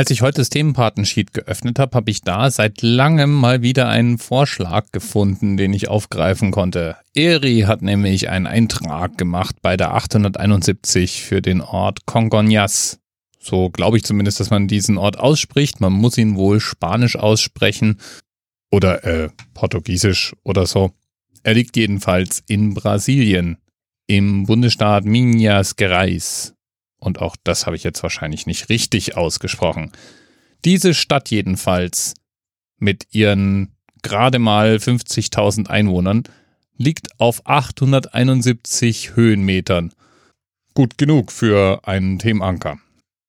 Als ich heute das Themenpartensheet geöffnet habe, habe ich da seit langem mal wieder einen Vorschlag gefunden, den ich aufgreifen konnte. Eri hat nämlich einen Eintrag gemacht bei der 871 für den Ort Congonhas. So glaube ich zumindest, dass man diesen Ort ausspricht. Man muss ihn wohl spanisch aussprechen oder äh, portugiesisch oder so. Er liegt jedenfalls in Brasilien, im Bundesstaat Minas Gerais. Und auch das habe ich jetzt wahrscheinlich nicht richtig ausgesprochen. Diese Stadt jedenfalls mit ihren gerade mal 50.000 Einwohnern liegt auf 871 Höhenmetern. Gut genug für einen Themenanker.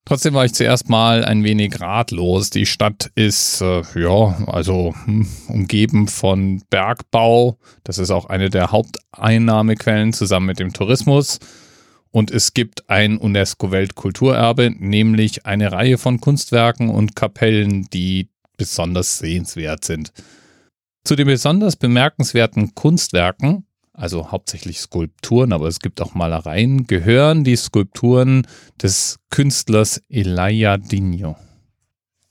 Trotzdem war ich zuerst mal ein wenig ratlos. Die Stadt ist, äh, ja, also hm, umgeben von Bergbau. Das ist auch eine der Haupteinnahmequellen zusammen mit dem Tourismus. Und es gibt ein UNESCO-Weltkulturerbe, nämlich eine Reihe von Kunstwerken und Kapellen, die besonders sehenswert sind. Zu den besonders bemerkenswerten Kunstwerken, also hauptsächlich Skulpturen, aber es gibt auch Malereien, gehören die Skulpturen des Künstlers Elia Dino.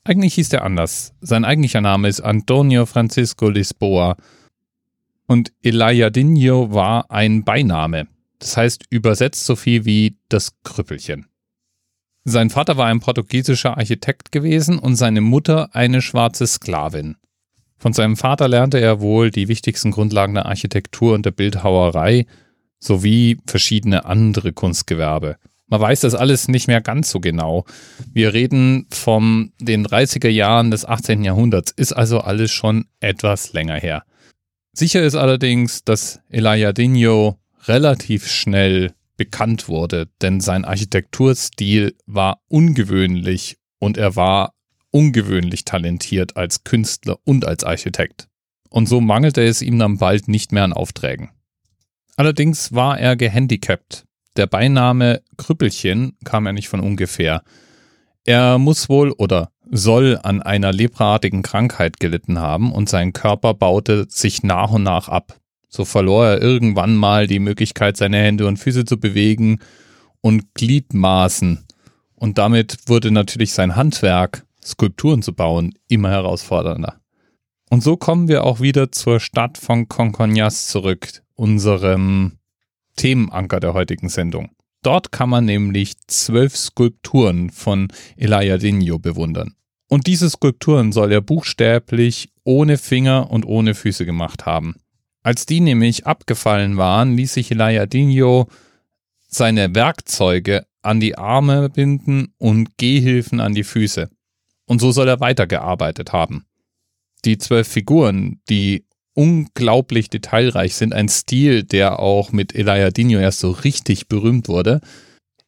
Eigentlich hieß er anders. Sein eigentlicher Name ist Antonio Francisco Lisboa. Und Elia Dino war ein Beiname. Das heißt übersetzt so viel wie das Krüppelchen. Sein Vater war ein portugiesischer Architekt gewesen und seine Mutter eine schwarze Sklavin. Von seinem Vater lernte er wohl die wichtigsten Grundlagen der Architektur und der Bildhauerei sowie verschiedene andere Kunstgewerbe. Man weiß das alles nicht mehr ganz so genau. Wir reden von den 30er Jahren des 18. Jahrhunderts, ist also alles schon etwas länger her. Sicher ist allerdings, dass Elijah Dino relativ schnell bekannt wurde, denn sein Architekturstil war ungewöhnlich und er war ungewöhnlich talentiert als Künstler und als Architekt. Und so mangelte es ihm dann bald nicht mehr an Aufträgen. Allerdings war er gehandicapt. Der Beiname Krüppelchen kam er nicht von ungefähr. Er muss wohl oder soll an einer lepraartigen Krankheit gelitten haben und sein Körper baute sich nach und nach ab. So verlor er irgendwann mal die Möglichkeit, seine Hände und Füße zu bewegen und Gliedmaßen. Und damit wurde natürlich sein Handwerk, Skulpturen zu bauen, immer herausfordernder. Und so kommen wir auch wieder zur Stadt von Conconhas zurück, unserem Themenanker der heutigen Sendung. Dort kann man nämlich zwölf Skulpturen von Elia Dinho bewundern. Und diese Skulpturen soll er buchstäblich ohne Finger und ohne Füße gemacht haben. Als die nämlich abgefallen waren, ließ sich Elijah Dino seine Werkzeuge an die Arme binden und Gehhilfen an die Füße. Und so soll er weitergearbeitet haben. Die zwölf Figuren, die unglaublich detailreich sind, ein Stil, der auch mit Elijah Dino erst so richtig berühmt wurde,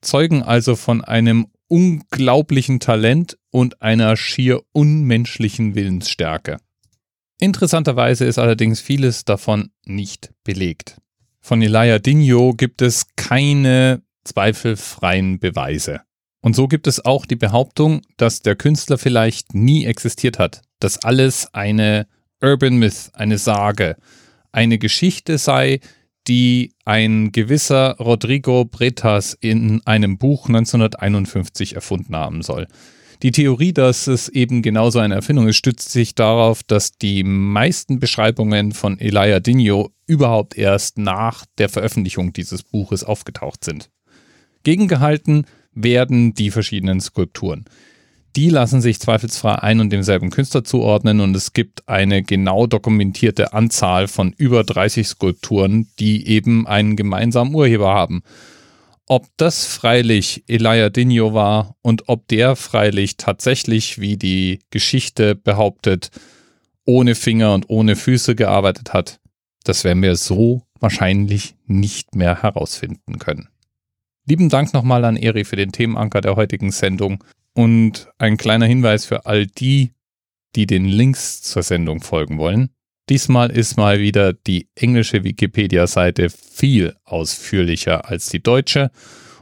zeugen also von einem unglaublichen Talent und einer schier unmenschlichen Willensstärke. Interessanterweise ist allerdings vieles davon nicht belegt. Von Elijah Dinho gibt es keine zweifelfreien Beweise. Und so gibt es auch die Behauptung, dass der Künstler vielleicht nie existiert hat, dass alles eine Urban Myth, eine Sage, eine Geschichte sei, die ein gewisser Rodrigo Bretas in einem Buch 1951 erfunden haben soll. Die Theorie, dass es eben genauso eine Erfindung ist, stützt sich darauf, dass die meisten Beschreibungen von Elijah Dinho überhaupt erst nach der Veröffentlichung dieses Buches aufgetaucht sind. Gegengehalten werden die verschiedenen Skulpturen. Die lassen sich zweifelsfrei ein und demselben Künstler zuordnen und es gibt eine genau dokumentierte Anzahl von über 30 Skulpturen, die eben einen gemeinsamen Urheber haben. Ob das freilich Elijah Dinho war und ob der freilich tatsächlich, wie die Geschichte behauptet, ohne Finger und ohne Füße gearbeitet hat, das werden wir so wahrscheinlich nicht mehr herausfinden können. Lieben Dank nochmal an Eri für den Themenanker der heutigen Sendung und ein kleiner Hinweis für all die, die den Links zur Sendung folgen wollen. Diesmal ist mal wieder die englische Wikipedia-Seite viel ausführlicher als die deutsche.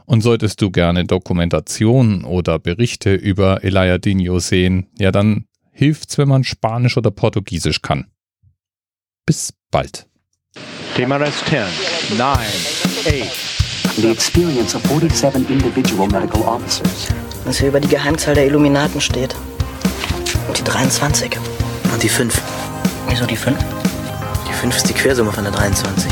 Und solltest du gerne Dokumentationen oder Berichte über Elijah Dino sehen, ja dann hilft's, wenn man Spanisch oder Portugiesisch kann. Bis bald. TMRS 10, 9, 8. The experience of 47 individual medical officers was hier über die Geheimzahl der Illuminaten steht. Und die 23. Und die 5. Wieso die 5? Die 5 ist die Quersumme von der 23.